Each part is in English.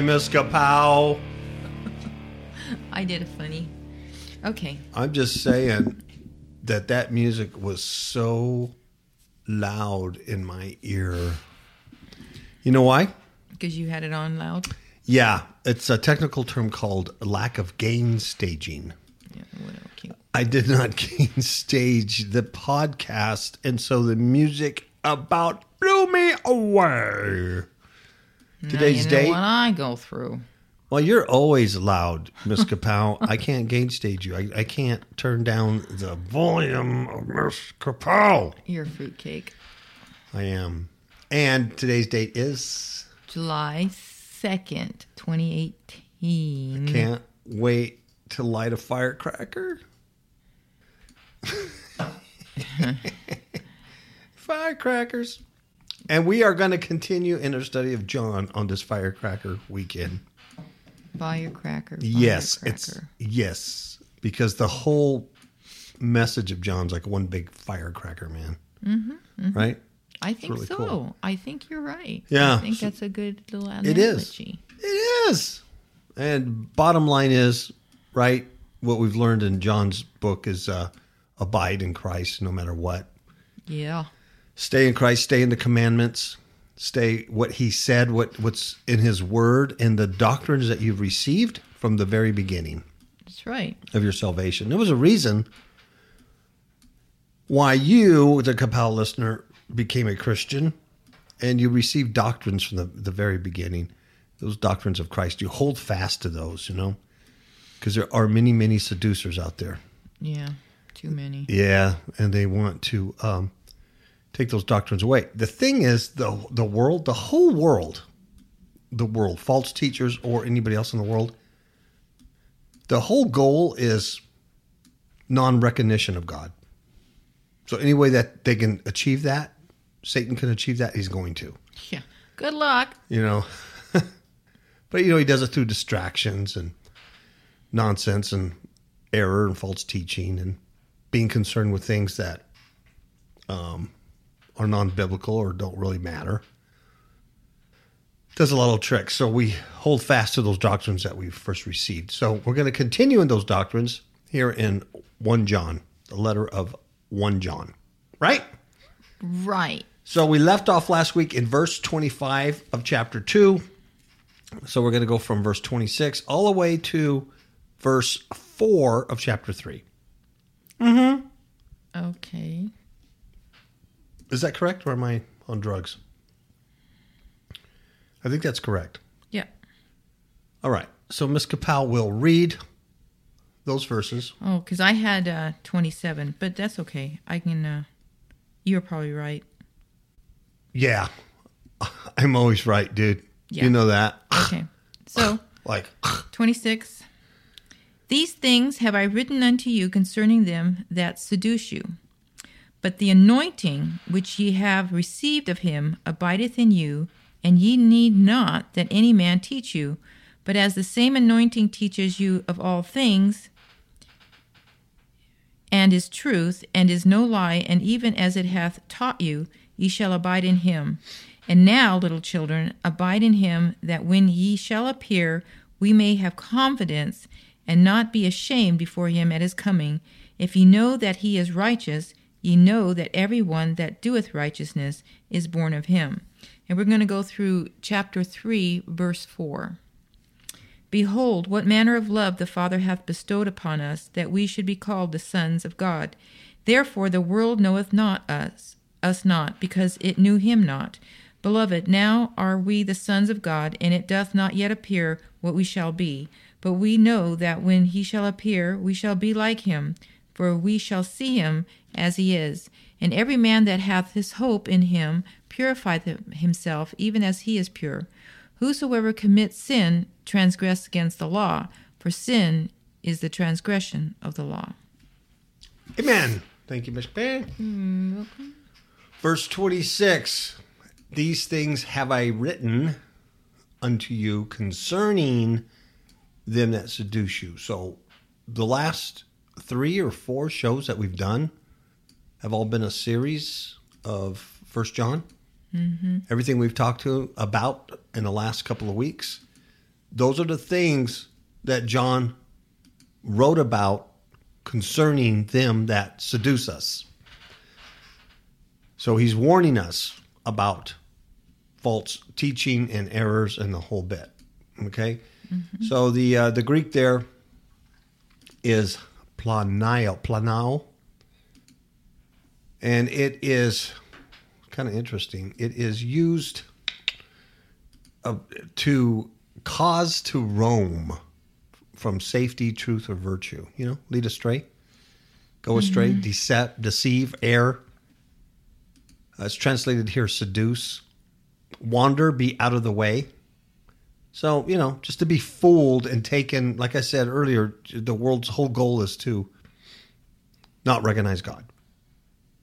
Miss Kapow. I did a funny. Okay. I'm just saying that that music was so loud in my ear. You know why? Because you had it on loud. Yeah, it's a technical term called lack of gain staging. Yeah, whatever. I did not gain stage the podcast, and so the music about blew me away. Today's now you know date. What I go through. Well, you're always loud, Miss Kapow. I can't gain stage you. I, I can't turn down the volume of Miss Kapow. Your fruitcake. I am. And today's date is. July 2nd, 2018. I Can't wait to light a firecracker. Firecrackers. And we are going to continue in our study of John on this firecracker weekend. Firecracker. Yes, firecracker. it's yes, because the whole message of John's like one big firecracker, man. Mm-hmm, Right? I think really so. cool. I think you're right. Yeah. I think that's a good little analogy. It is. It is. And bottom line is, right? What we've learned in John's book is uh, abide in Christ no matter what. Yeah. Stay in Christ. Stay in the commandments. Stay what He said. What what's in His Word and the doctrines that you've received from the very beginning. That's right. of your salvation. There was a reason why you, the Kapow listener, became a Christian and you received doctrines from the, the very beginning. Those doctrines of Christ. You hold fast to those, you know, because there are many, many seducers out there. Yeah. Too many. Yeah, and they want to um, take those doctrines away. The thing is, the the world, the whole world, the world, false teachers or anybody else in the world, the whole goal is non-recognition of God. So any way that they can achieve that, Satan can achieve that. He's going to, Yeah. Good luck. you know. but you know, he does it through distractions and nonsense and error and false teaching and being concerned with things that um, are non-biblical or don't really matter. Does a lot of tricks. So we hold fast to those doctrines that we first received. So we're going to continue in those doctrines here in 1 John, the letter of 1 John. Right? Right. So we left off last week in verse 25 of chapter 2. So we're going to go from verse 26 all the way to verse 4 of chapter 3. Mhm. Okay. Is that correct or am I on drugs? I think that's correct. Yeah. All right. So Miss Kapow will read those verses. Oh, because I had uh, 27, but that's okay. I can. Uh, you're probably right. Yeah. I'm always right, dude. Yeah. You know that. Okay. So, Like, 26. These things have I written unto you concerning them that seduce you. But the anointing which ye have received of him abideth in you, and ye need not that any man teach you. But as the same anointing teaches you of all things, and is truth, and is no lie, and even as it hath taught you, ye shall abide in him. And now, little children, abide in him, that when ye shall appear, we may have confidence, and not be ashamed before him at his coming. If ye know that he is righteous, ye know that every one that doeth righteousness is born of him. And we're going to go through chapter 3, verse 4. Behold, what manner of love the Father hath bestowed upon us, that we should be called the sons of God. Therefore the world knoweth not us, us not, because it knew him not. Beloved, now are we the sons of God, and it doth not yet appear what we shall be. But we know that when he shall appear, we shall be like him, for we shall see him as he is. And every man that hath his hope in him purifieth himself, even as he is pure. Whosoever commits sin transgress against the law, for sin is the transgression of the law. amen. Thank you, Miss Pan. Verse 26 These things have I written unto you concerning them that seduce you. So the last three or four shows that we've done have all been a series of First John. Mm-hmm. Everything we've talked to about in the last couple of weeks Those are the things that John wrote about concerning them that seduce us. So he's warning us about false teaching and errors and the whole bit. Okay, so the uh, the Greek there is planao, planao, and it is kind of interesting. It is used uh, to cause to roam from safety, truth, or virtue. You know, lead astray, go astray, decept, deceive, err. Uh, it's translated here seduce, wander, be out of the way. So, you know, just to be fooled and taken, like I said earlier, the world's whole goal is to not recognize God.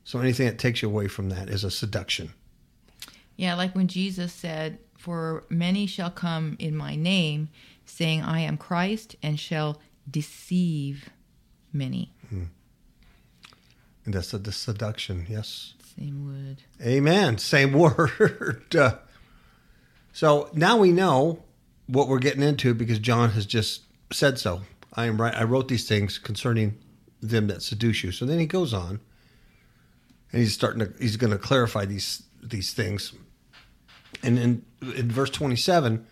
So anything that takes you away from that is a seduction. Yeah, like when Jesus said, For many shall come in my name, saying, I am Christ, and shall deceive many. And that's the, the seduction, yes. Same word. Amen. Same word. Uh, so now we know what we're getting into because John has just said so. I am right. I wrote these things concerning them that seduce you. So then he goes on, and he's starting to. He's going to clarify these these things. And in in verse twenty seven,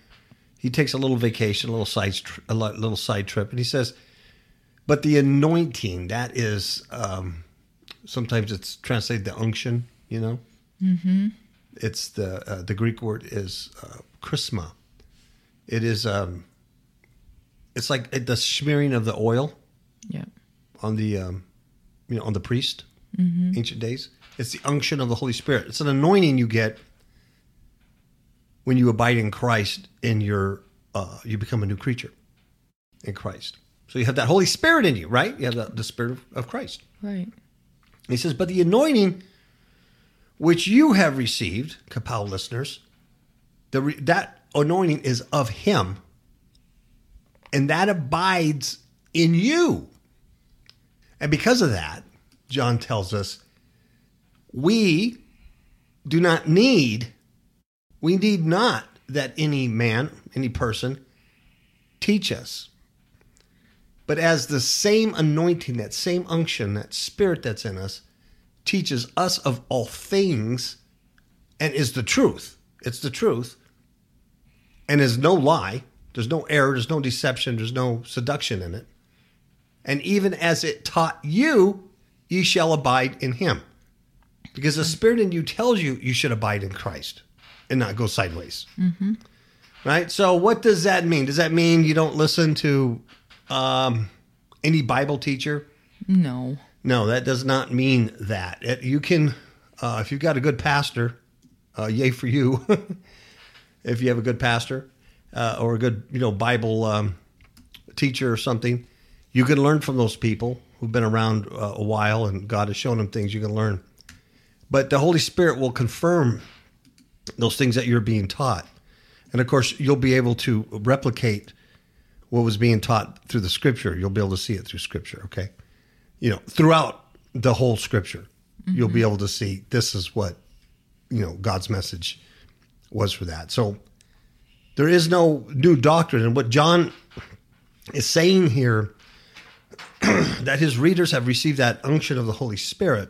he takes a little vacation, a little side a little side trip, and he says, "But the anointing that is." Um, sometimes it's translated the unction. You know, mm-hmm. it's the uh, the Greek word is uh, chrisma. It is um, it's like the smearing of the oil Yeah. on the um, you know on the priest ancient days. It's the unction of the Holy Spirit. It's an anointing you get when you abide in Christ and you're uh, you become a new creature in Christ. So you have that Holy Spirit in you, right? You have the, the Spirit of, of Christ. Right. He says, But the anointing which you have received, Kapow listeners, the re- that anointing is of Him, and that abides in you. And because of that, John tells us, we do not need, we need not that any man, any person, teach us. But as the same anointing, that same unction, that spirit that's in us, teaches us of all things and is the truth. It's the truth. And is no lie. There's no error. There's no deception. There's no seduction in it. And even as it taught you, ye shall abide in him. Because the spirit in you tells you you should abide in Christ and not go sideways. Right? So, what does that mean? Does that mean you don't listen to um, any Bible teacher? No. No, that does not mean that. It, you can, uh, if you've got a good pastor, uh, yay for you. if you have a good pastor uh, or a good, you know, Bible um, teacher or something, you can learn from those people who've been around uh, a while and God has shown them things you can learn. But the Holy Spirit will confirm those things that you're being taught. And of course, you'll be able to replicate what was being taught through the scripture. You'll be able to see it through scripture, okay? You know, throughout the whole scripture, you'll be able to see this is what, you know, God's message was for that. So there is no new doctrine. And what John is saying here that his readers have received that unction of the Holy Spirit.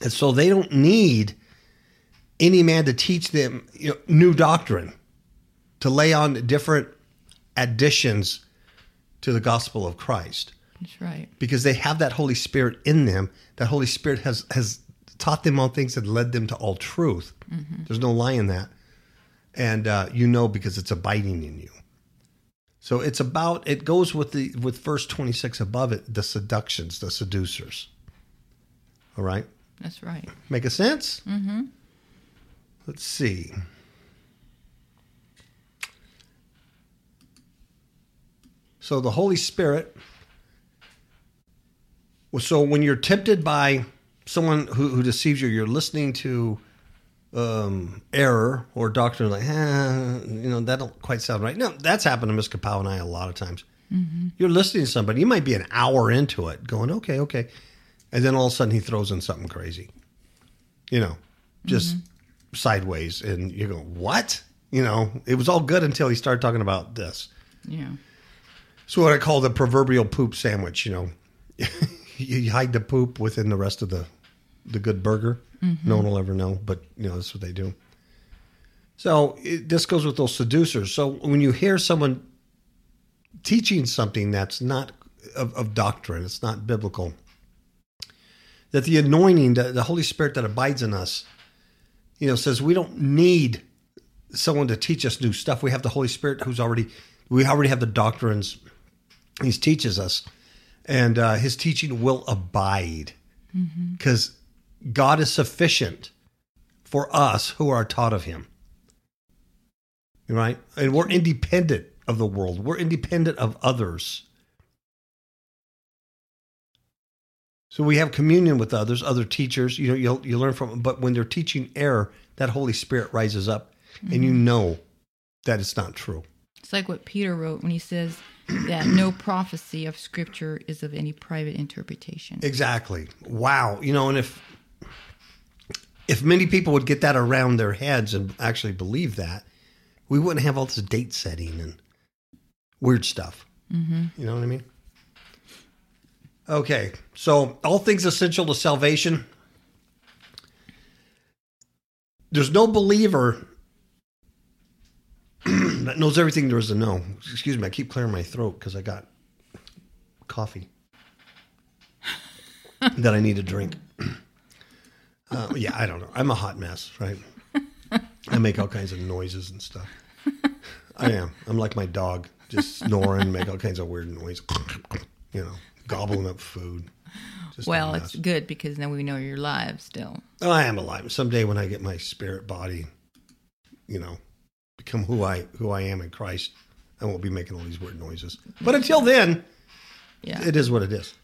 And so they don't need any man to teach them you know, new doctrine, to lay on different additions to the gospel of Christ That's right. because they have that Holy Spirit in them. That Holy Spirit has has taught them all things and led them to all truth. Mm-hmm. There's no lie in that, and uh, you know because it's abiding in you. So it's about it goes with the with verse 26 above it, the seductions, the seducers. All right, That's right. make a sense? Mm-hmm. Let's see. So the Holy Spirit. Well, so when you're tempted by someone who, who deceives you, you're listening to um, error or doctrine like, eh, you know, that don't quite sound right. No, that's happened to Miss Kapow and I a lot of times. You're listening to somebody, you might be an hour into it, going, okay, okay, and then all of a sudden he throws in something crazy, you know, just sideways, and you go, what? You know, it was all good until he started talking about this. Yeah. So what I call the proverbial poop sandwich. You know, you hide the poop within the rest of the the good burger. No one will ever know, but you know that's what they do. So it, this goes with those seducers. So when you hear someone teaching something that's not of, of doctrine, it's not biblical, that the anointing, the, the Holy Spirit that abides in us, you know, says we don't need someone to teach us new stuff. We have the Holy Spirit who's already, we already have the doctrines. He teaches us, and uh, His teaching will abide because God is sufficient for us who are taught of Him. Right? And we're independent of the world, we're independent of others. So we have communion with others, other teachers. You know, you'll you learn from them. But when they're teaching error, that Holy Spirit rises up, and you mm-hmm. know that it's not true. It's like what Peter wrote when he says that no prophecy of Scripture is of any private interpretation. Exactly. Wow. You know, and if if many people would get that around their heads and actually believe that, we wouldn't have all this date setting and weird stuff. Mm-hmm. You know what I mean? Okay. So, all things essential to salvation. There's no believer that knows everything there is to know. Excuse me, I keep clearing my throat because I got coffee that I need to drink. Uh, yeah, I don't know. I'm a hot mess, right? I make all kinds of noises and stuff. I am. I'm like my dog, just snoring, make all kinds of weird noise. You know, gobbling up food. Just well, it's good because then we know you're alive still. Oh, I am alive. Someday when I get my spirit body, you know, become who I who I am in Christ, I won't be making all these weird noises. But until then, Yeah. it is what it is.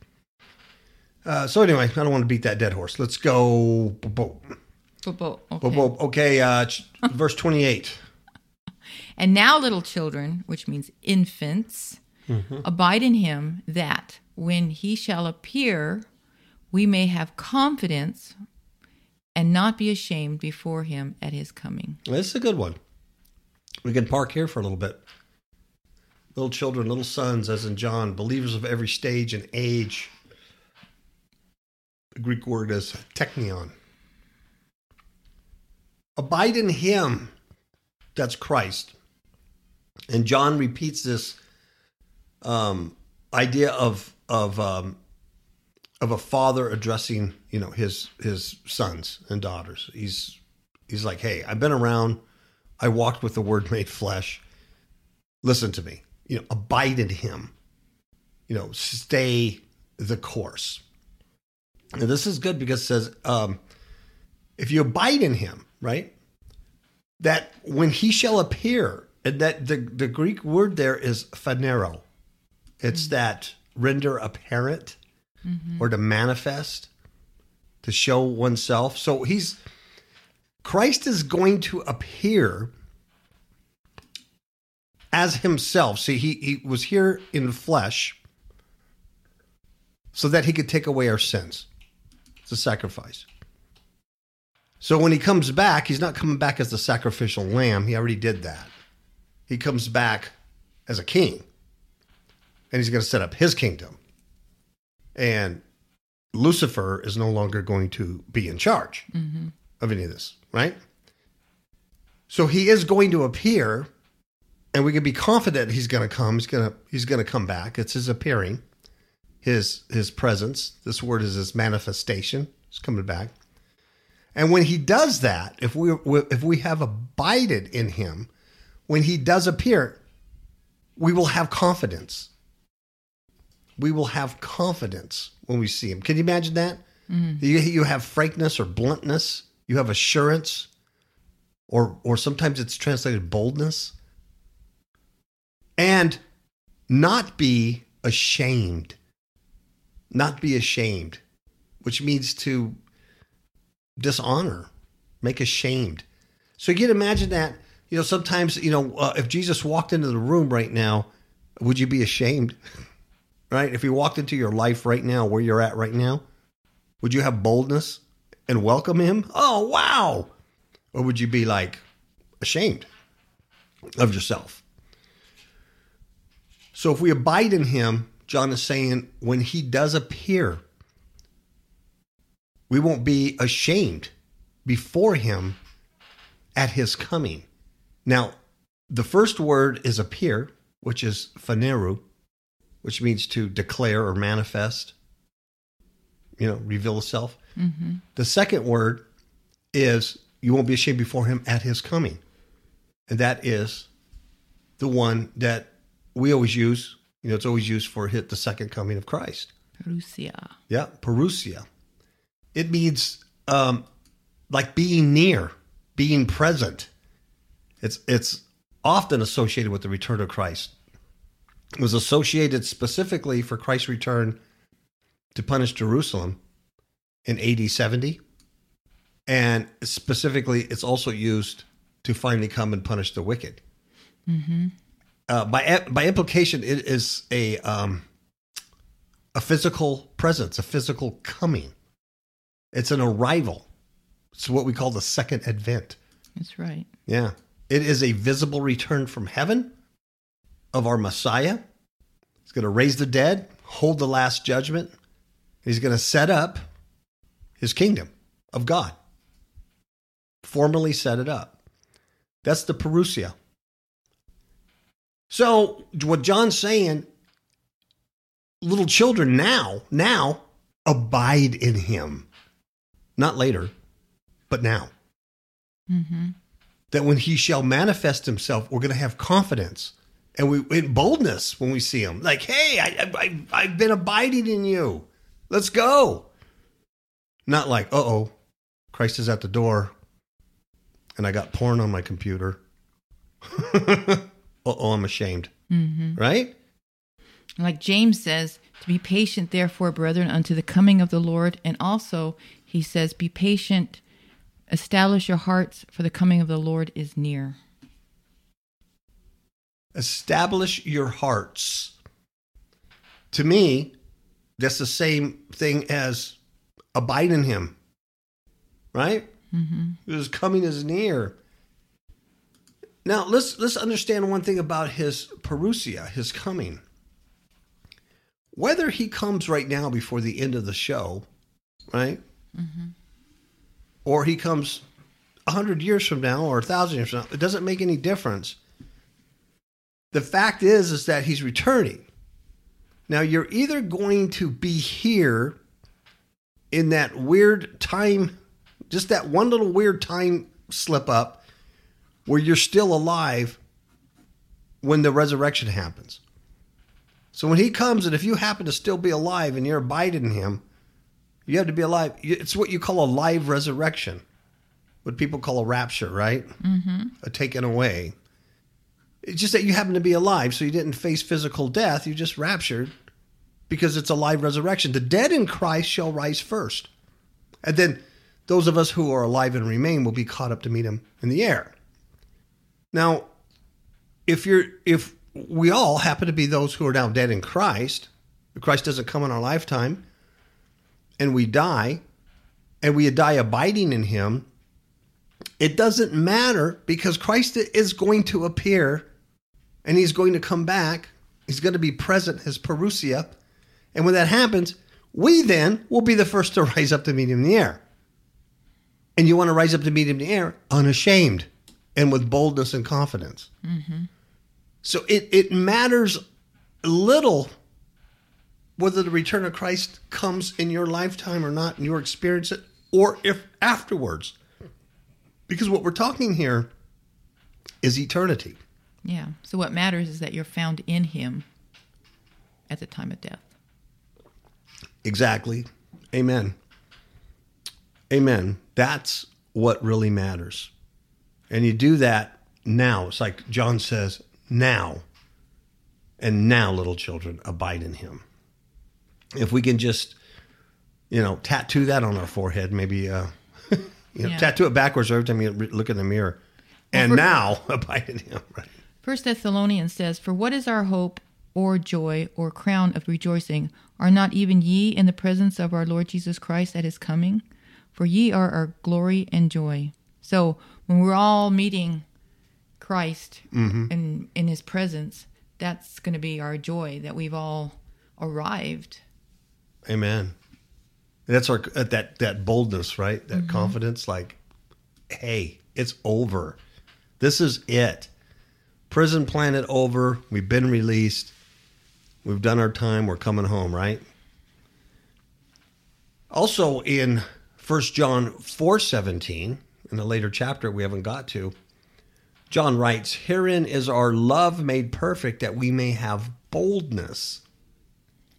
Uh, so anyway, I don't want to beat that dead horse. Let's go. bo- bo- Bo- bo- bo- okay. bo- Okay, uh, ch- verse twenty-eight. And now, little children, which means infants, abide in him, that when he shall appear, we may have confidence and not be ashamed before him at his coming. This is a good one. We can park here for a little bit. Little children, little sons, as in John, believers of every stage and age. Greek word is technion. Abide in him. That's Christ. And John repeats this um, idea of of um, of a father addressing you know his his sons and daughters. He's he's like, hey, I've been around. I walked with the Word made flesh. Listen to me. You know, abide in Him. You know, stay the course. And this is good because it says, um, if you abide in Him, right, that when He shall appear, and that the the Greek word there is phanero. It's that render apparent or to manifest, to show oneself. So He's Christ is going to appear as himself. See, he, he was here in flesh so that he could take away our sins. It's a sacrifice. So when he comes back, he's not coming back as the sacrificial lamb. He already did that. He comes back as a king. And he's going to set up his kingdom. And Lucifer is no longer going to be in charge mm-hmm. of any of this, right? So he is going to appear, and we can be confident he's going to come. He's going to he's going to come back. It's his appearing, his his presence. This word is his manifestation. He's coming back, and when he does that, if we if we have abided in him, when he does appear, we will have confidence. We will have confidence when we see him. Can you imagine that? Mm-hmm. You, you have frankness or bluntness. You have assurance, or or sometimes it's translated boldness, and not be ashamed. Not be ashamed, which means to dishonor, make ashamed. So you can imagine that. You know, sometimes you know uh, if Jesus walked into the room right now, would you be ashamed? Right? If he walked into your life right now, where you're at right now, would you have boldness and welcome him? Oh, wow. Or would you be like ashamed? of yourself. So if we abide in him, John is saying when he does appear, we won't be ashamed before him at his coming. Now, the first word is appear, which is phaneru, which means to declare or manifest, you know, reveal itself. Mm-hmm. The second word is you won't be ashamed before him at his coming. And that is the one that we always use. You know, it's always used for hit the second coming of Christ. Parousia. Yeah, parousia. It means um, like being near, being present. It's it's often associated with the return of Christ. It was associated specifically for Christ's return to punish Jerusalem in AD 70. And specifically, it's also used to finally come and punish the wicked. Mm-hmm. Uh, by by implication, it is a um, a physical presence, a physical coming. It's an arrival. It's what we call the second advent. That's right. Yeah, it is a visible return from heaven of our Messiah. He's going to raise the dead, hold the last judgment. He's going to set up his kingdom of God. Formally set it up. That's the parousia. So, what John's saying, little children now, now abide in him. Not later, but now. Mm-hmm. That when he shall manifest himself, we're going to have confidence and we in boldness when we see him. Like, hey, I, I, I've been abiding in you. Let's go. Not like, uh oh, Christ is at the door and I got porn on my computer. oh, I'm ashamed. Mm-hmm. Right? Like James says, to be patient, therefore, brethren, unto the coming of the Lord. And also, he says, be patient, establish your hearts, for the coming of the Lord is near. Establish your hearts. To me, that's the same thing as abide in him. Right? Mm-hmm. His coming is near. Now let's let's understand one thing about his parousia, his coming. Whether he comes right now before the end of the show, right, mm-hmm. or he comes a hundred years from now or a thousand years from now, it doesn't make any difference. The fact is, is that he's returning. Now you're either going to be here in that weird time, just that one little weird time slip up where you're still alive when the resurrection happens. So when he comes, and if you happen to still be alive and you're abiding in him, you have to be alive. It's what you call a live resurrection, what people call a rapture, right? Mm-hmm. A taken away. It's just that you happen to be alive, so you didn't face physical death. You just raptured because it's a live resurrection. The dead in Christ shall rise first. And then those of us who are alive and remain will be caught up to meet him in the air. Now, if you're if we all happen to be those who are now dead in Christ, Christ doesn't come in our lifetime, and we die, and we die abiding in him, it doesn't matter because Christ is going to appear and he's going to come back. He's going to be present, his parousia, and when that happens, we then will be the first to rise up to meet him in the air. And you want to rise up to meet him in the air unashamed and with boldness and confidence. Mm-hmm. So it, it matters little whether the return of Christ comes in your lifetime or not, and you experience it, or if afterwards. Because what we're talking here is eternity. Yeah. So what matters is that you're found in him at the time of death. Exactly. Amen. Amen. That's what really matters. And you do that now. It's like John says, now. And now, little children, abide in him. If we can just, you know, tattoo that on our forehead, maybe, uh, you know, yeah. tattoo it backwards every time you look in the mirror. And for, now, abide in him, right? First Thessalonians says, For what is our hope or joy or crown of rejoicing? Are not even ye in the presence of our Lord Jesus Christ at his coming? For ye are our glory and joy. So when we're all meeting Christ and in His presence, that's going to be our joy that we've all arrived. Amen. That's our uh, that that boldness, right? That confidence. Like, hey, it's over. This is it. Prison planet over. We've been released. We've done our time. We're coming home, right? Also in First John 4:17, in a later chapter we haven't got to, John writes, "Herein is our love made perfect that we may have boldness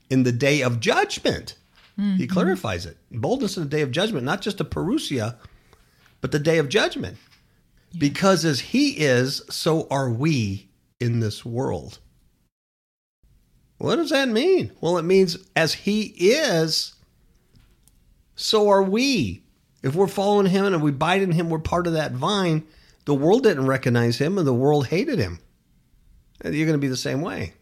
in the day of judgment." He mm-hmm. clarifies it. Boldness in the day of judgment, not just a parousia, but the day of judgment. Because as he is, so are we in this world. What does that mean? Well, it means as he is, so are we. If we're following him and we bite in him, we're part of that vine. The world didn't recognize him and the world hated him. And you're going to be the same way.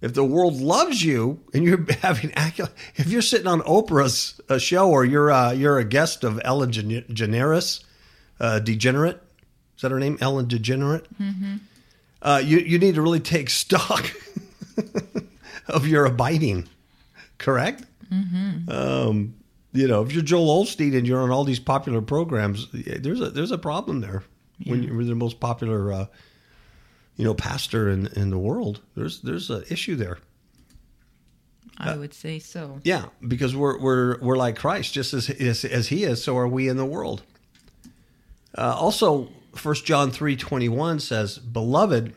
If the world loves you and you're having if you're sitting on Oprah's uh, show or you're uh, you're a guest of Ellen Gen- DeGeneres, uh, Degenerate, is that her name? Ellen Degenerate. Uh, you you need to really take stock of your abiding, correct? Um, you know, if you're Joel Osteen and you're on all these popular programs, there's a there's a problem there. When you're the most popular, uh, you know, pastor in in the world, there's there's an issue there. I would say so. Yeah, because we're we're we're like Christ, just as as, as He is, so are we in the world. Uh, also, First John three twenty one says, "Beloved,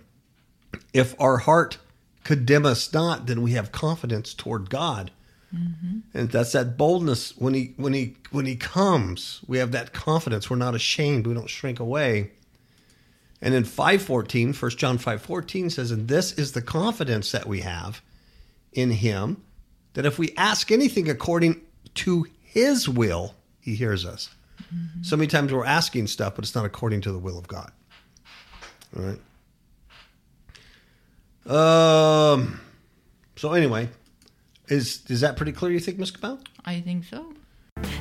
if our heart condemn us not, then we have confidence toward God." And that's that boldness when he when he when he comes, we have that confidence. We're not ashamed. We don't shrink away. And in 514, 1 John 5:14 says, "And this is the confidence that we have in him, that if we ask anything according to his will, he hears us." So many times we're asking stuff, but it's not according to the will of God. All right. Um. So anyway, is is that pretty clear? You think, Miss Kapow? I think so.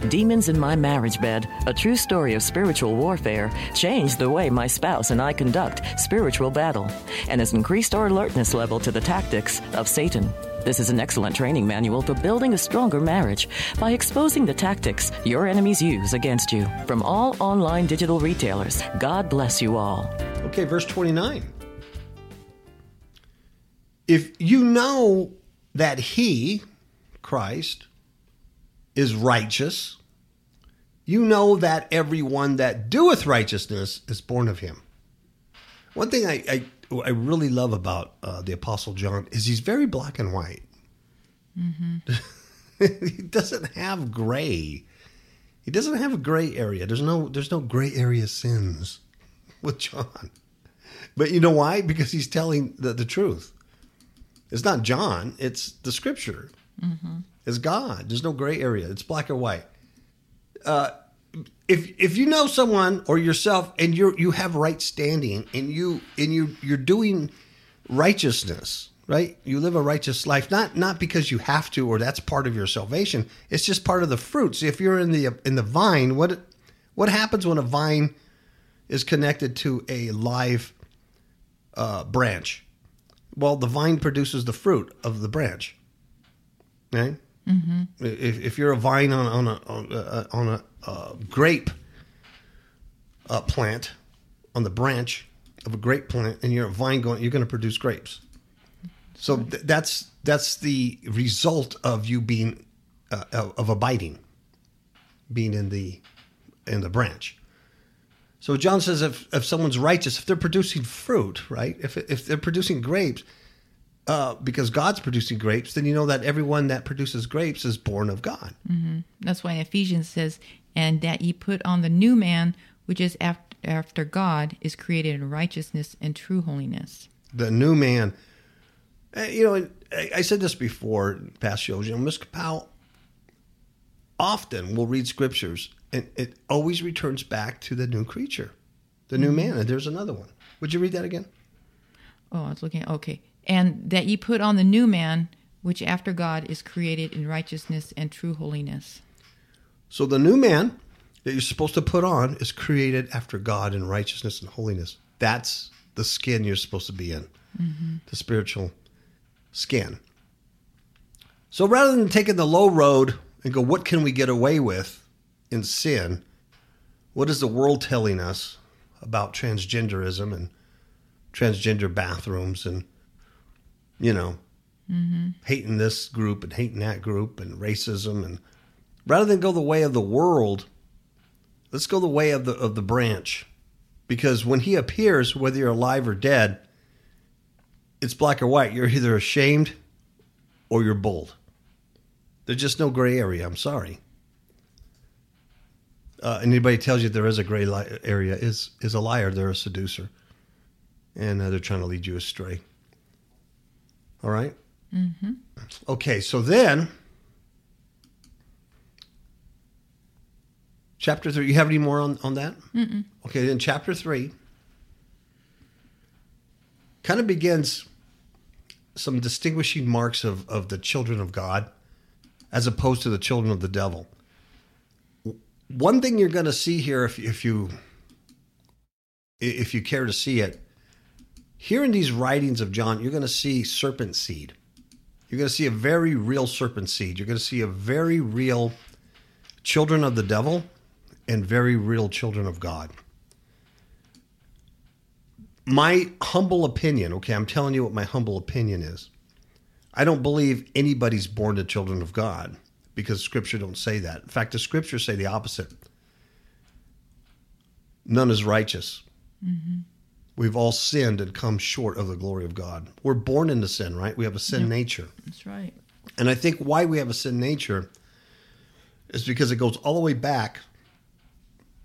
Demons in My Marriage Bed, a true story of spiritual warfare, changed the way my spouse and I conduct spiritual battle and has increased our alertness level to the tactics of Satan. This is an excellent training manual for building a stronger marriage by exposing the tactics your enemies use against you from all online digital retailers. God bless you all. Okay, verse 29. If you know that he, Christ, is righteous, you know that everyone that doeth righteousness is born of him. One thing I, I, I really love about uh, the Apostle John is he's very black and white. he doesn't have gray. He doesn't have a gray area. There's no there's no gray area sins with John. But you know why? Because he's telling the, the truth. It's not John, it's the scripture. It's God. There's no gray area. It's black or white. Uh, if if you know someone or yourself and you you have right standing and you and you you're doing righteousness, right? You live a righteous life not not because you have to or that's part of your salvation. It's just part of the fruits. If you're in the in the vine, what what happens when a vine is connected to a live uh, branch? Well, the vine produces the fruit of the branch, right? Mm-hmm. If, if you're a vine on, on a on a, on a uh, grape uh, plant on the branch of a grape plant, and you're a vine going, you're going to produce grapes. So th- that's that's the result of you being uh, of of abiding, being in the in the branch. So John says if, if someone's righteous, if they're producing fruit, right? If, if they're producing grapes, uh, because God's producing grapes, then you know that everyone that produces grapes is born of God. That's why in Ephesians says, "And that ye put on the new man, which is after, after God, is created in righteousness and true holiness." The new man. Uh, You know, I, I said this before in past shows. You know, Miss Kapow often will read scriptures, and it always returns back to the new creature, the new mm-hmm. man. And there's another one. Would you read that again? Oh, I was looking. Okay, and that ye put on the new man, which after God is created in righteousness and true holiness. So the new man that you're supposed to put on is created after God in righteousness and holiness. That's the skin you're supposed to be in, mm-hmm. the spiritual skin. So rather than taking the low road and go, what can we get away with in sin? What is the world telling us about transgenderism and transgender bathrooms and, you know, mm-hmm. hating this group and hating that group and racism and rather than go the way of the world, let's go the way of the of the branch. Because when he appears, whether you're alive or dead, it's black or white. You're either ashamed or you're bold. There's just no gray area. I'm sorry. Uh, anybody tells you there is a gray li- area is is a liar. They're a seducer, and uh, they're trying to lead you astray. All right? mm-hmm. Okay, so then, chapter three. You have any more on on that? Mm-mm. Okay, then chapter three kind of begins some distinguishing marks of, of the children of God as opposed to the children of the devil. One thing you're going to see here, if, if you if you care to see it, here in these writings of John, you're going to see serpent seed. You're going to see a very real serpent seed. You're going to see a very real children of the devil and very real children of God. My humble opinion, okay, I'm telling you what my humble opinion is. I don't believe anybody's born to children of God because scripture don't say that. In fact, the scriptures say the opposite. None is righteous. We've all sinned and come short of the glory of God. We're born into sin, right? We have a sin nature. That's right. And I think why we have a sin nature is because it goes all the way back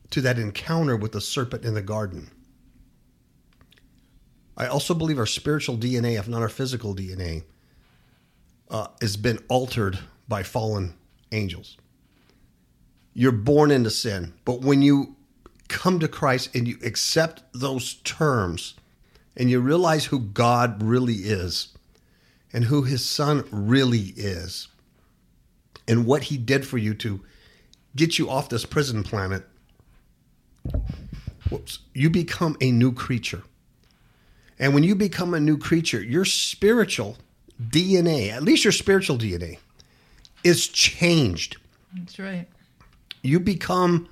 to that encounter with the serpent in the garden. I also believe our spiritual DNA, if not our physical DNA, uh, has been altered by fallen angels. You're born into sin, but when you come to Christ and you accept those terms and you realize who God really is and who his son really is and what he did for you to get you off this prison planet, whoops, you become a new creature. And when you become a new creature, your spiritual DNA, at least your spiritual DNA, is changed. That's right. You become,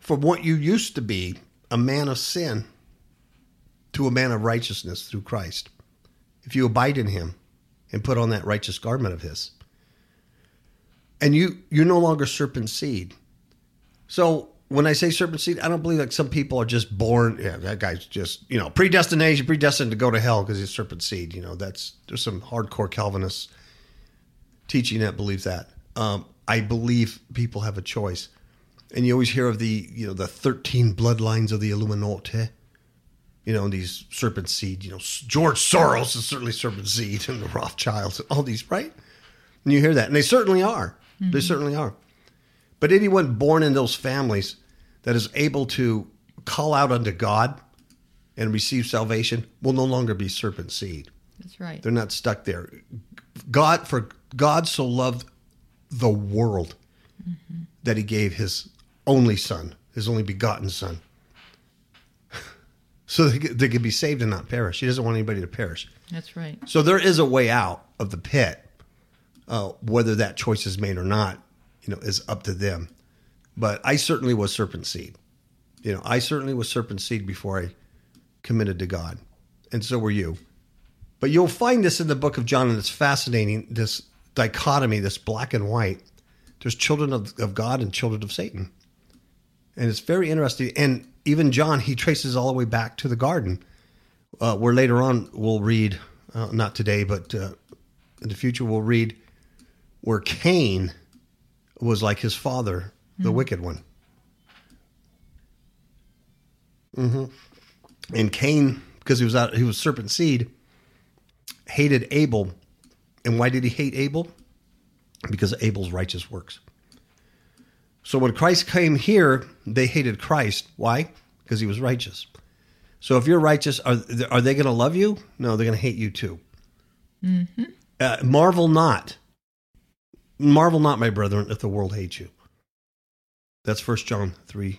from what you used to be, a man of sin to a man of righteousness through Christ. If you abide in him and put on that righteous garment of his. And you you're no longer serpent seed. So when I say serpent seed, I don't believe like some people are just born. Yeah, that guy's just you know predestination, predestined to go to hell because he's serpent seed. You know that's there's some hardcore Calvinists teaching that believes that. Um, I believe people have a choice, and you always hear of the you know the thirteen bloodlines of the Illuminati. You know these serpent seed. You know George Soros is certainly serpent seed, and the Rothschilds, and all these right. And you hear that, and they certainly are. They certainly are. But anyone born in those families that is able to call out unto God and receive salvation will no longer be serpent seed. That's right. They're not stuck there. God for God so loved the world that he gave his only son, his only begotten son. So they, could- they could be saved and not perish. He doesn't want anybody to perish. That's right. So there is a way out of the pit. Uh, whether that choice is made or not, you know, is up to them. But I certainly was serpent seed. You know, I certainly was serpent seed before I committed to God, and so were you. But you'll find this in the book of John, and it's fascinating. This dichotomy, this black and white. There's children of, of God and children of Satan, and it's very interesting. And even John, he traces all the way back to the garden, uh, where later on we'll read, uh, not today, but uh, in the future we'll read where Cain was like his father, the wicked one. Mm-hmm. And Cain, because he was out, he was serpent seed, hated Abel. And why did he hate Abel? Because of Abel's righteous works. So when Christ came here, they hated Christ. Why? Because he was righteous. So if you're righteous, are, are they going to love you? No, they're going to hate you too. Uh, marvel not. Marvel not, my brethren, if the world hates you. That's First John 3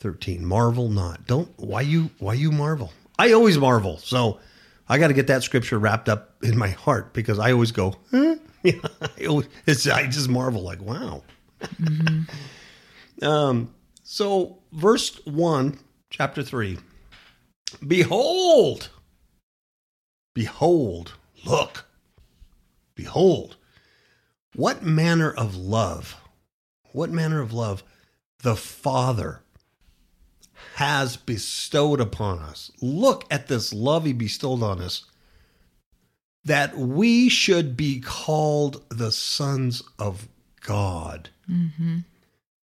13. Marvel not. Don't why you why you marvel? I always marvel. So I got to get that scripture wrapped up in my heart because I always go, huh? Yeah, I, always, I just marvel like, wow. um, so verse 1, chapter 3. Behold, behold, look, behold, what manner of love, what manner of love the Father has bestowed upon us. Look at this love he bestowed on us that we should be called the sons of God. Mm-hmm.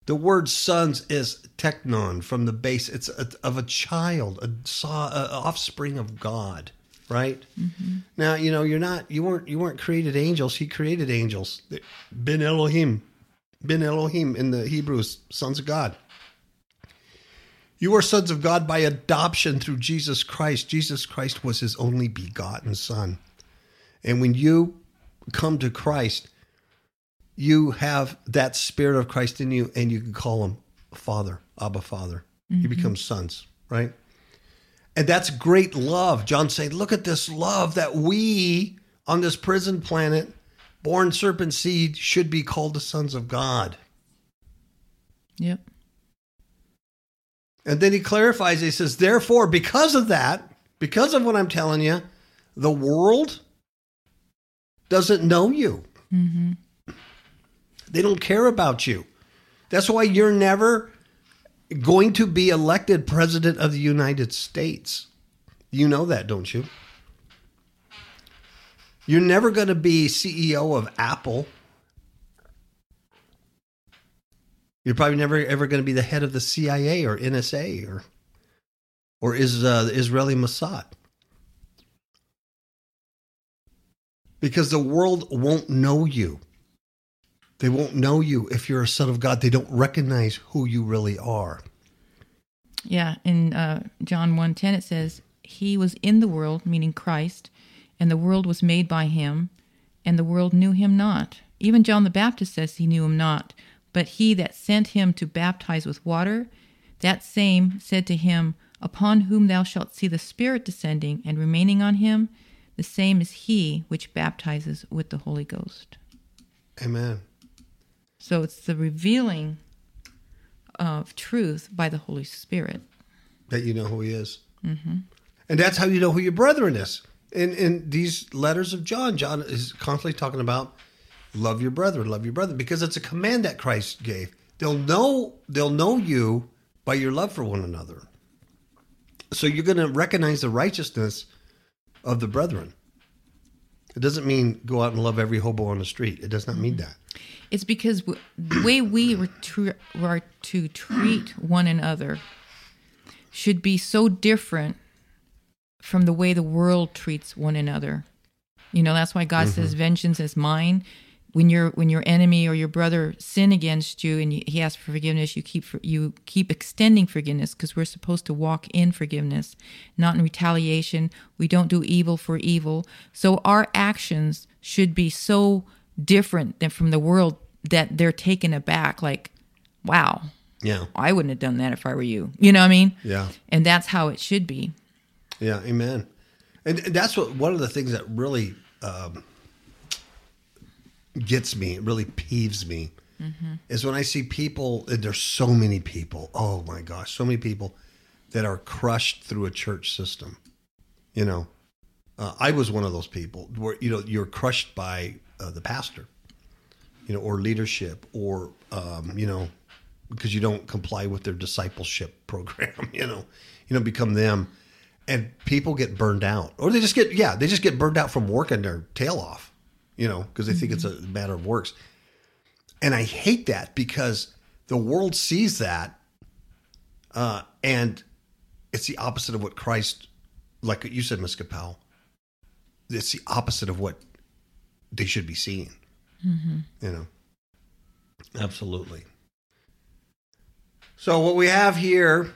The word sons is teknon from the base. It's a, of a child, a, a offspring of God, right? Mm-hmm. Now you know you're not you weren't you weren't created angels. He created angels. Ben Elohim, Ben Elohim in the Hebrews, sons of God. You are sons of God by adoption through Jesus Christ. Jesus Christ was his only begotten son. And when you come to Christ, you have that spirit of Christ in you and you can call him Father, Abba Father. You mm-hmm. become sons, right? And that's great love. John saying, look at this love that we on this prison planet, born serpent seed, should be called the sons of God. Yep. And then he clarifies, he says, therefore, because of that, because of what I'm telling you, the world doesn't know you. Mm-hmm. They don't care about you. That's why you're never going to be elected president of the United States. You know that, don't you? You're never going to be CEO of Apple. You're probably never ever going to be the head of the CIA or NSA or or is uh, Israeli Mossad. Because the world won't know you. They won't know you if you're a son of God. They don't recognize who you really are. Yeah, in uh, John 1.10 it says, He was in the world, meaning Christ, and the world was made by him, and the world knew him not. Even John the Baptist says he knew him not. But he that sent him to baptize with water, that same said to him, Upon whom thou shalt see the Spirit descending and remaining on him, the same is he which baptizes with the Holy Ghost. Amen. So it's the revealing of truth by the Holy Spirit. that you know who he is. Mm-hmm. And that's how you know who your brethren is. In in these letters of John, John is constantly talking about love your brethren, love your brother, because it's a command that Christ gave. They'll know they'll know you by your love for one another. So you're going to recognize the righteousness of the brethren. It doesn't mean go out and love every hobo on the street. It does not mean mm-hmm. that. It's because w- the way we are to, were to treat one another should be so different from the way the world treats one another. You know, that's why God says, mm-hmm. "Vengeance is mine." When your when your enemy or your brother sin against you and you, he asks for forgiveness, you keep you keep extending forgiveness because we're supposed to walk in forgiveness, not in retaliation. We don't do evil for evil. So our actions should be so different than from the world that they're taken aback. Like, wow, Yeah. I wouldn't have done that if I were you. You know what I mean? Yeah. And that's how it should be. Yeah, amen. And that's what one of the things that really um, gets me, it really peeves me, is when I see people. And there's so many people. Oh my gosh, so many people that are crushed through a church system. You know, uh, I was one of those people where you know you're crushed by uh, the pastor, you know, or leadership, or um, you know, because you don't comply with their discipleship program. You know, you don't become them and people get burned out or they just get yeah they just get burned out from working their tail off you know because they think it's a matter of works. And i hate that because the world sees that uh, and it's the opposite of what christ like you said miss Capel, it's the opposite of what they should be seeing. You know? Absolutely. So what we have here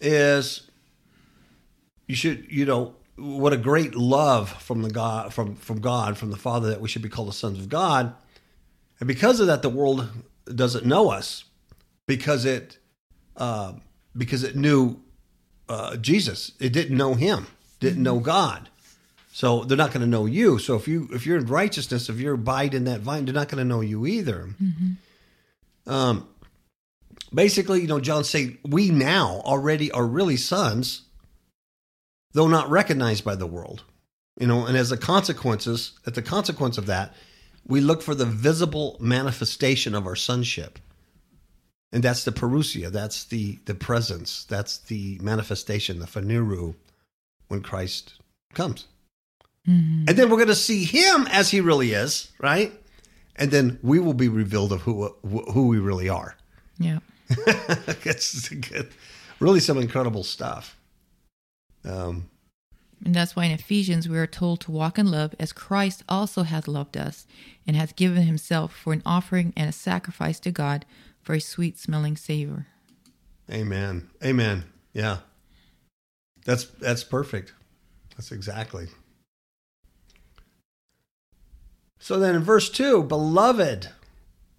is you should you know what a great love from the god from from god from the father that we should be called the sons of god and because of that the world doesn't know us because it uh, because it knew uh, Jesus. It didn't know him, didn't know God. So they're not going to know you. So if you if you're in righteousness, if you're abide in that vine, they're not going to know you either. Um, basically, you know, John say we now already are really sons, though not recognized by the world. You know, and as a consequences, at the consequence of that, we look for the visible manifestation of our sonship. And that's the parousia, that's the the presence, that's the manifestation, the phaneroo, when Christ comes. Mm-hmm. And then we're going to see him as he really is, right? And then we will be revealed of who who we really are. Yeah. it's good, really some incredible stuff. Um, And that's why in Ephesians we are told to walk in love as Christ also hath loved us and hath given himself for an offering and a sacrifice to God for a sweet smelling savor. Amen. Amen. Yeah. That's that's perfect. That's exactly. So then in verse 2, beloved,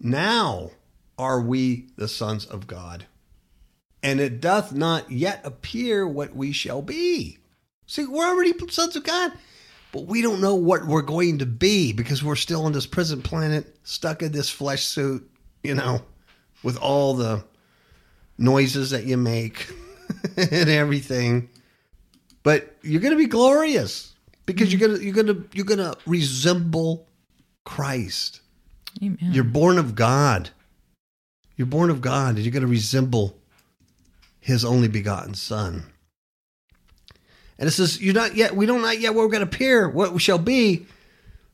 now are we the sons of God. And it doth not yet appear what we shall be. See, we're already sons of God, but we don't know what we're going to be because we're still on this present planet, stuck in this flesh suit, you know, with all the noises that you make and everything. But you're going to be glorious because you're going to you're going to you're going to resemble Christ. Amen. You're born of God. You're born of God and you're going to resemble his only begotten son. And it says, You're not yet, we don't not yet what we're going to appear, what we shall be.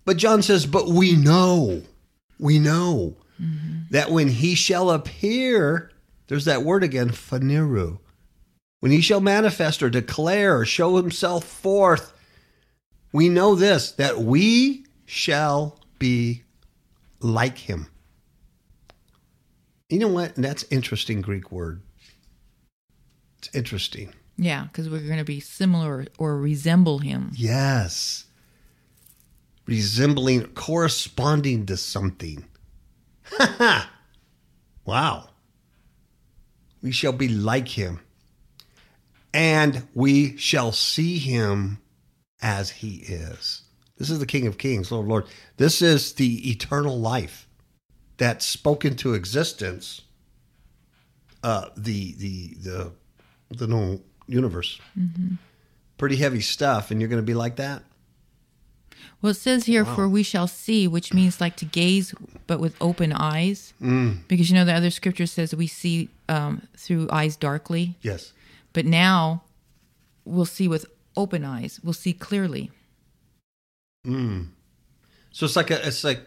But John says, But we know, we know mm-hmm. that when he shall appear, there's that word again, phaneroo. When he shall manifest or declare or show himself forth, we know this, that we shall be like him. You know what? That's interesting Greek word. It's interesting. yeah, because we're going to be similar or resemble him. Yes. Resembling, corresponding to something. wow. We shall be like him. And we shall see him as he is. This is the King of Kings, Lord, Lord. This is the eternal life that spoke into existence uh, the the the the known universe. Pretty heavy stuff, and you're going to be like that. Well, it says here, for we shall see, which means like to gaze, but with open eyes. Mm. Because you know, the other scripture says we see um, through eyes darkly, Yes. but now we'll see with open eyes. We'll see clearly. So it's like a, it's like,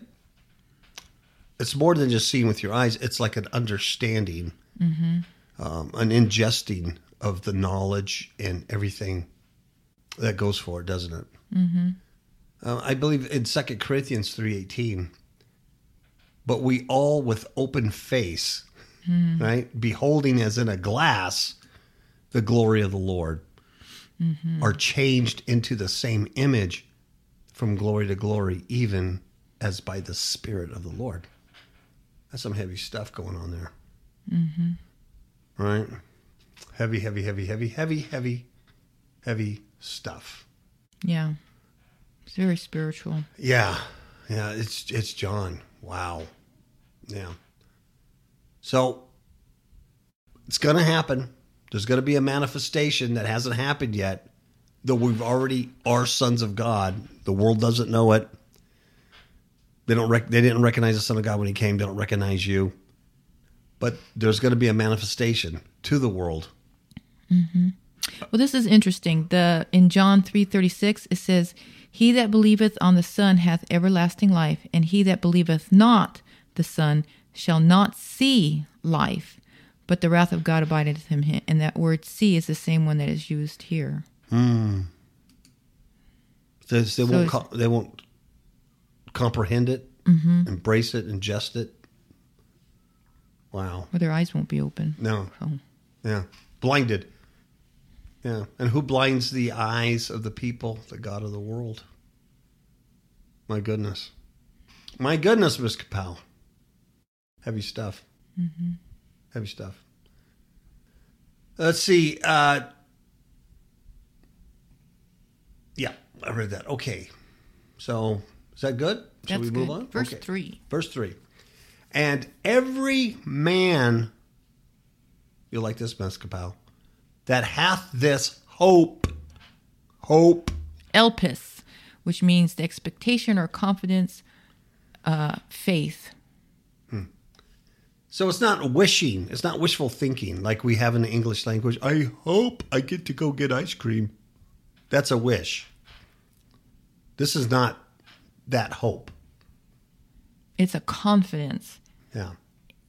it's more than just seeing with your eyes. It's like an understanding, um, an ingesting of the knowledge and everything that goes for it, doesn't it? Mm-hmm. Uh, I believe in Second Corinthians three eighteen. But we all with open face, right, beholding as in a glass the glory of the Lord, are changed into the same image from glory to glory, even as by the Spirit of the Lord. That's some heavy stuff going on there. Mm-hmm. Right? Heavy, heavy, heavy, heavy, heavy, heavy, heavy stuff. Yeah. It's very spiritual. Yeah, yeah. It's it's John. Wow. Yeah. So it's going to happen. There's going to be a manifestation that hasn't happened yet, though we've already are sons of God. The world doesn't know it. They don't. Rec- they didn't recognize the Son of God when He came. They don't recognize you. But there's going to be a manifestation to the world. Mm-hmm. Well, this is interesting. The in John three thirty six it says, "He that believeth on the Son hath everlasting life, and he that believeth not the Son shall not see life, but the wrath of God abideth in him." And that word "see" is the same one that is used here. Hmm. They, they So won't. they won't comprehend it, mm-hmm. embrace it, ingest it. Wow. Or their eyes won't be open. No. Oh. Yeah. Blinded. Yeah. And who blinds the eyes of the people? The God of the world. My goodness. My goodness, Miss Capel. Heavy stuff. Heavy stuff. Let's see. Uh, yeah, I read that. Okay. So is that good? Shall That's we move good. on? Verse Okay. 3. Verse 3. And every man, you'll like this, Miss Capel, that hath this hope, hope, Elpis, which means the expectation or confidence, uh, faith. So it's not wishing, it's not wishful thinking like we have in the English language. I hope I get to go get ice cream. That's a wish. This is not that hope. It's a confidence Yeah.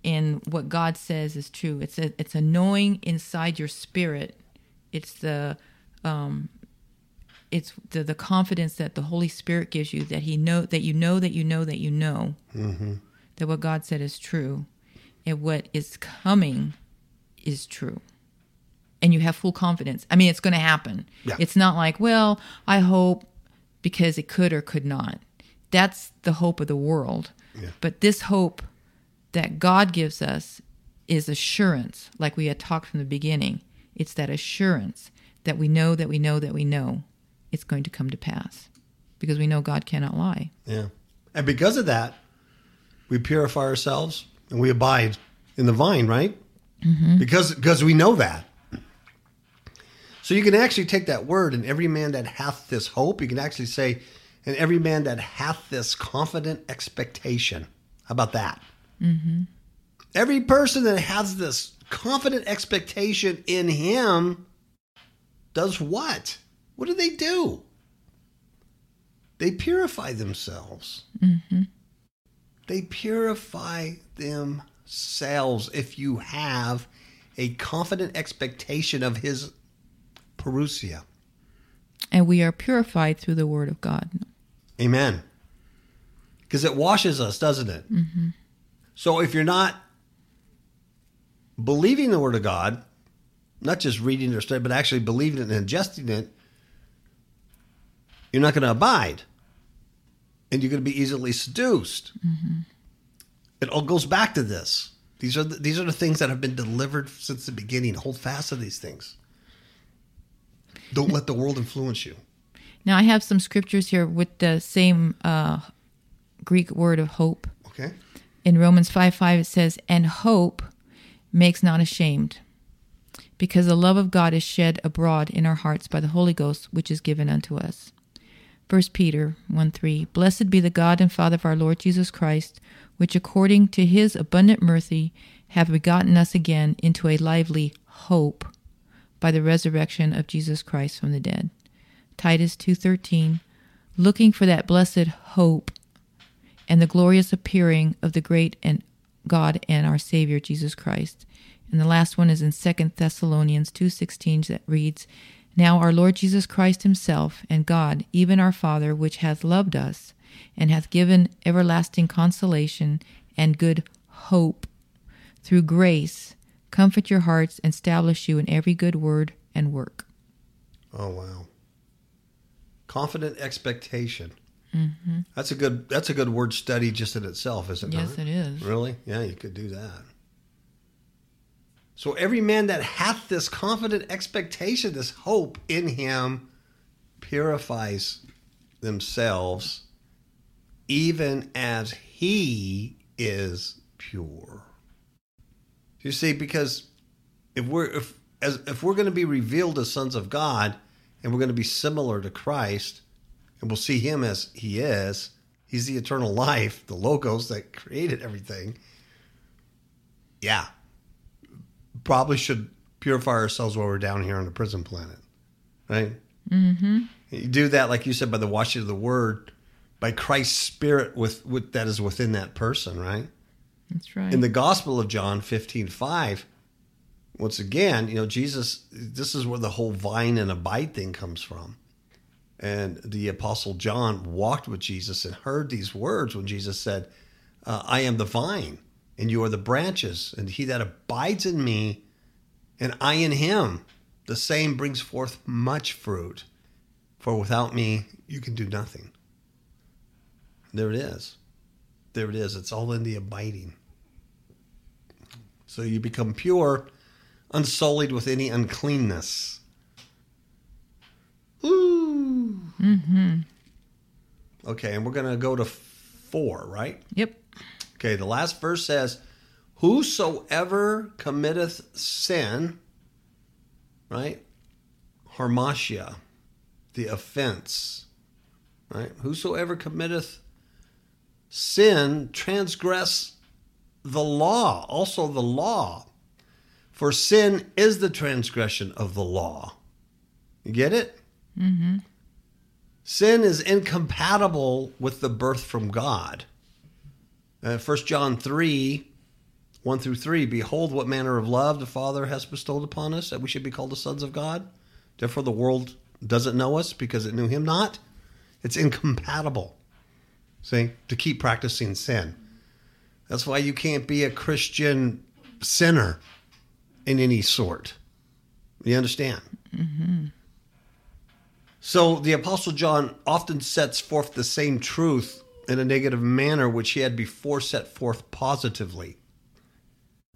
In what God says is true. It's a it's a knowing inside your spirit. It's the um, it's the the confidence that the Holy Spirit gives you that He know that you know that you know that you know that what God said is true, and what is coming is true, and you have full confidence. I mean, it's going to happen. Yeah. It's not like, well, I hope because it could or could not. That's the hope of the world. Yeah. But this hope that God gives us is assurance, like we had talked from the beginning. It's that assurance that we know that we know that we know it's going to come to pass because we know God cannot lie. Yeah. And because of that, we purify ourselves and we abide in the vine, right? Mm-hmm. Because because we know that. So you can actually take that word and every man that hath this hope, you can actually say, and every man that hath this confident expectation. How about that? Mm-hmm. Every person that has this confident expectation in him does what? What do they do? They purify themselves. Mm-hmm. They purify themselves if you have a confident expectation of his parousia. And we are purified through the word of God. Amen. Because it washes us, doesn't it? Mm-hmm. So if you're not believing the Word of God, not just reading or studying, but actually believing it and ingesting it, you're not going to abide. And you're going to be easily seduced. It all goes back to this. These are the, these are the things that have been delivered since the beginning. Hold fast to these things. Don't let the world influence you. Now, I have some scriptures here with the same uh, Greek word of hope. Okay? In Romans 5 5, it says, And hope makes not ashamed, because the love of God is shed abroad in our hearts by the Holy Ghost, which is given unto us. 1 Peter 1 3, Blessed be the God and Father of our Lord Jesus Christ, which according to his abundant mercy have begotten us again into a lively hope by the resurrection of Jesus Christ from the dead. Titus 2:13 looking for that blessed hope and the glorious appearing of the great and God and our Savior Jesus Christ. And the last one is in 2 Thessalonians 2:16 that reads, Now our Lord Jesus Christ himself and God, even our Father, which hath loved us and hath given everlasting consolation and good hope through grace, comfort your hearts and establish you in every good word and work. Oh wow! Confident expectation. Mm-hmm. That's a good. That's a good word study just in itself, isn't it Yes, not? it is. Really? Yeah, you could do that. So every man that hath this confident expectation, this hope in him, purifies themselves, even as he is pure. You see, because if we're if as if we're going to be revealed as sons of God, and we're going to be similar to Christ, and we'll see Him as He is. He's the eternal life, the logos that created everything. Yeah, probably should purify ourselves while we're down here on the prison planet, right? Mm-hmm. You do that, like you said, by the washing of the Word, by Christ's Spirit with, with that is within that person, right? That's right. in the Gospel of John 15 5, once again, you know, Jesus, this is where the whole vine and abide thing comes from. And the Apostle John walked with Jesus and heard these words when Jesus said, uh, I am the vine, and you are the branches, and he that abides in me, and I in him, the same brings forth much fruit. For without me, you can do nothing. There it is. There it is. It's all in the abiding. So you become pure unsullied with any uncleanness. Ooh. Mm-hmm. Okay, and we're going to go to four, right? Yep. Okay, the last verse says, Whosoever committeth sin, right? Harmatia, the offense, right? Whosoever committeth sin transgress the law, also the law. For sin is the transgression of the law. You get it? Mm-hmm. Sin is incompatible with the birth from God. Uh, 1 John 3 1 through 3 Behold, what manner of love the Father has bestowed upon us, that we should be called the sons of God. Therefore, the world doesn't know us because it knew him not. It's incompatible, see, to keep practicing sin. That's why you can't be a Christian sinner in any sort. You understand? Mm-hmm. So the Apostle John often sets forth the same truth in a negative manner which he had before set forth positively.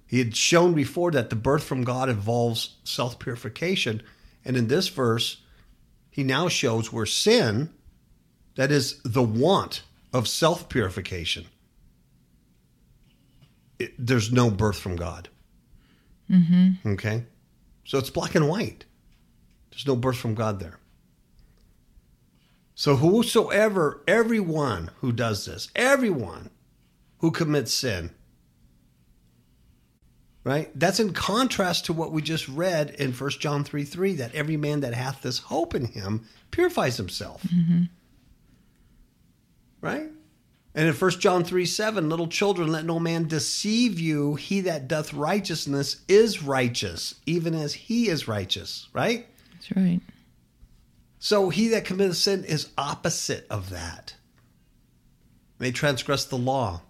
He had shown before that the birth from God involves self purification. And in this verse, he now shows where sin, that is the want of self purification, there's no birth from God. Mm-hmm. Okay? So it's black and white. There's no birth from God there. So whosoever, everyone who does this, everyone who commits sin, right? That's in contrast to what we just read in 1 John 3 3 that every man that hath this hope in him purifies himself. Mm-hmm. Right? And in 1 John 3 7, little children, let no man deceive you. He that doth righteousness is righteous, even as he is righteous. Right? That's right. So he that committeth sin is opposite of that. They transgress the law.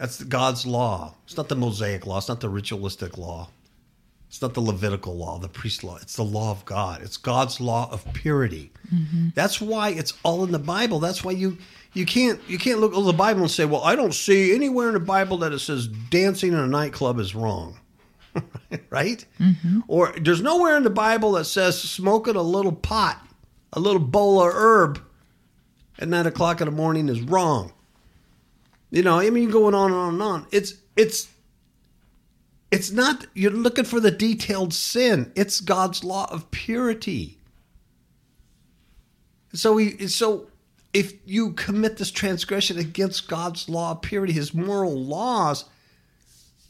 That's God's law. It's not the Mosaic law. It's not the ritualistic law. It's not the Levitical law, the priest law. It's the law of God. It's God's law of purity. Mm-hmm. That's why it's all in the Bible. That's why you you can't you can't look at the Bible and say, "Well, I don't see anywhere in the Bible that it says dancing in a nightclub is wrong." right? Mm-hmm. Or there's nowhere in the Bible that says smoking a little pot, a little bowl of herb at nine o'clock in the morning is wrong. You know, I mean, going on and on and on. It's it's it's not you're looking for the detailed sin. It's God's law of purity. So we so if you commit this transgression against God's law of purity, his moral laws,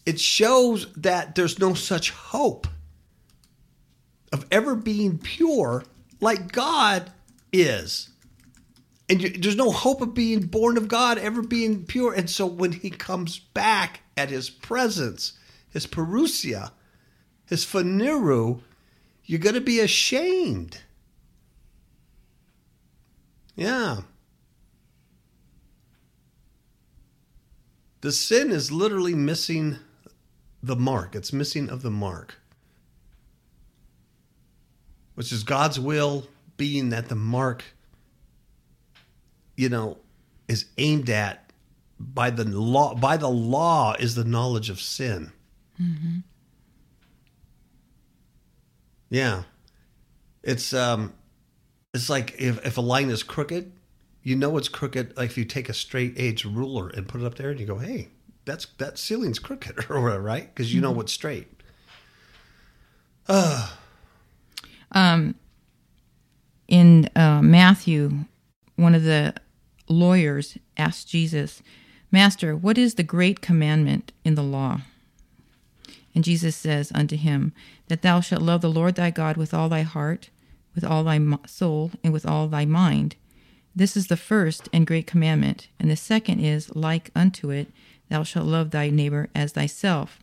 it shows that there's no such hope of ever being pure like God is. And you, there's no hope of being born of God, ever being pure. And so when he comes back at his presence, his parousia, his phaneroo, you're going to be ashamed. Yeah. The sin is literally missing the mark. It's missing of the mark, which is God's will being that the mark, you know, is aimed at by the law. By the law is the knowledge of sin. Mm-hmm. Yeah, it's um, it's like if if a line is crooked, you know it's crooked. Like if you take a straight edge ruler and put it up there, and you go, "Hey, that's that ceiling's crooked or whatever, right? Because you know mm-hmm. what's straight. Uh. Um, in uh, Matthew, one of the lawyers asked Jesus, Master, what is the great commandment in the law? And Jesus says unto him, That thou shalt love the Lord thy God with all thy heart, with all thy soul, and with all thy mind. This is the first and great commandment, and the second is like unto it, Thou shalt love thy neighbor as thyself.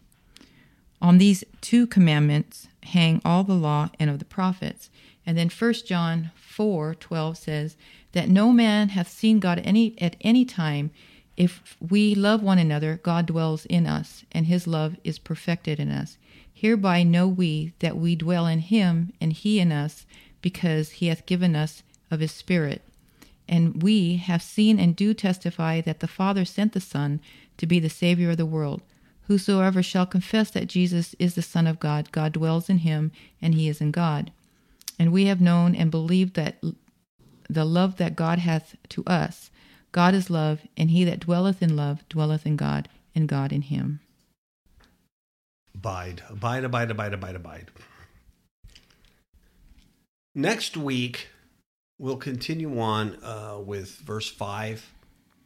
On these two commandments hang all the law and of the prophets. And then 1 John 4 12 says, That no man hath seen God any, at any time. If we love one another, God dwells in us, and his love is perfected in us. Hereby know we that we dwell in him, and he in us, because he hath given us of his Spirit. And we have seen and do testify that the Father sent the Son to be the Savior of the world. Whosoever shall confess that Jesus is the Son of God, God dwells in him, and he is in God. And we have known and believed that the love that God hath to us. God is love, and he that dwelleth in love dwelleth in God, and God in him. Abide, abide, abide, abide, abide, abide. Next week, we'll continue on uh, with verse 5.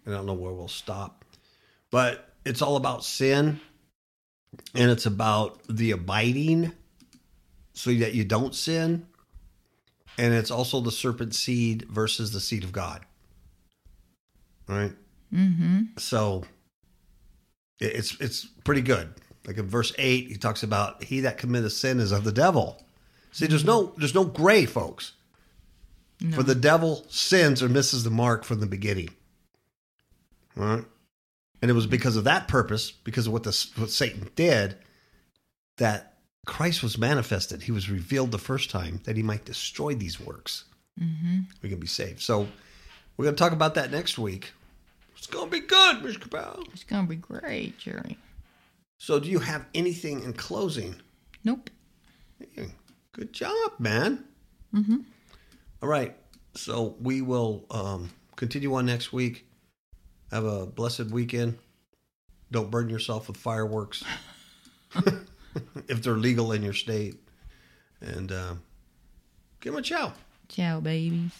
I don't know where we'll stop, but it's all about sin and it's about the abiding so that you don't sin. And it's also the serpent seed versus the seed of God. Right? Mm-hmm. So it's it's pretty good. Like in verse eight, he talks about he that committeth sin is of the devil. See, there's no there's no gray, folks. For the devil sins or misses the mark from the beginning. All right. And it was because of that purpose, because of what the what Satan did, that Christ was manifested. He was revealed the first time that he might destroy these works. Mm-hmm. We can be saved. So we're going to talk about that next week. It's going to be good, Mr. Cabell. It's gonna be great, Jerry. So, do you have anything in closing? Nope. Hey, good job, man. Mm-hmm. All right. So, we will um, continue on next week. Have a blessed weekend. Don't burn yourself with fireworks if they're legal in your state. And uh, give them a chow. Ciao, babies.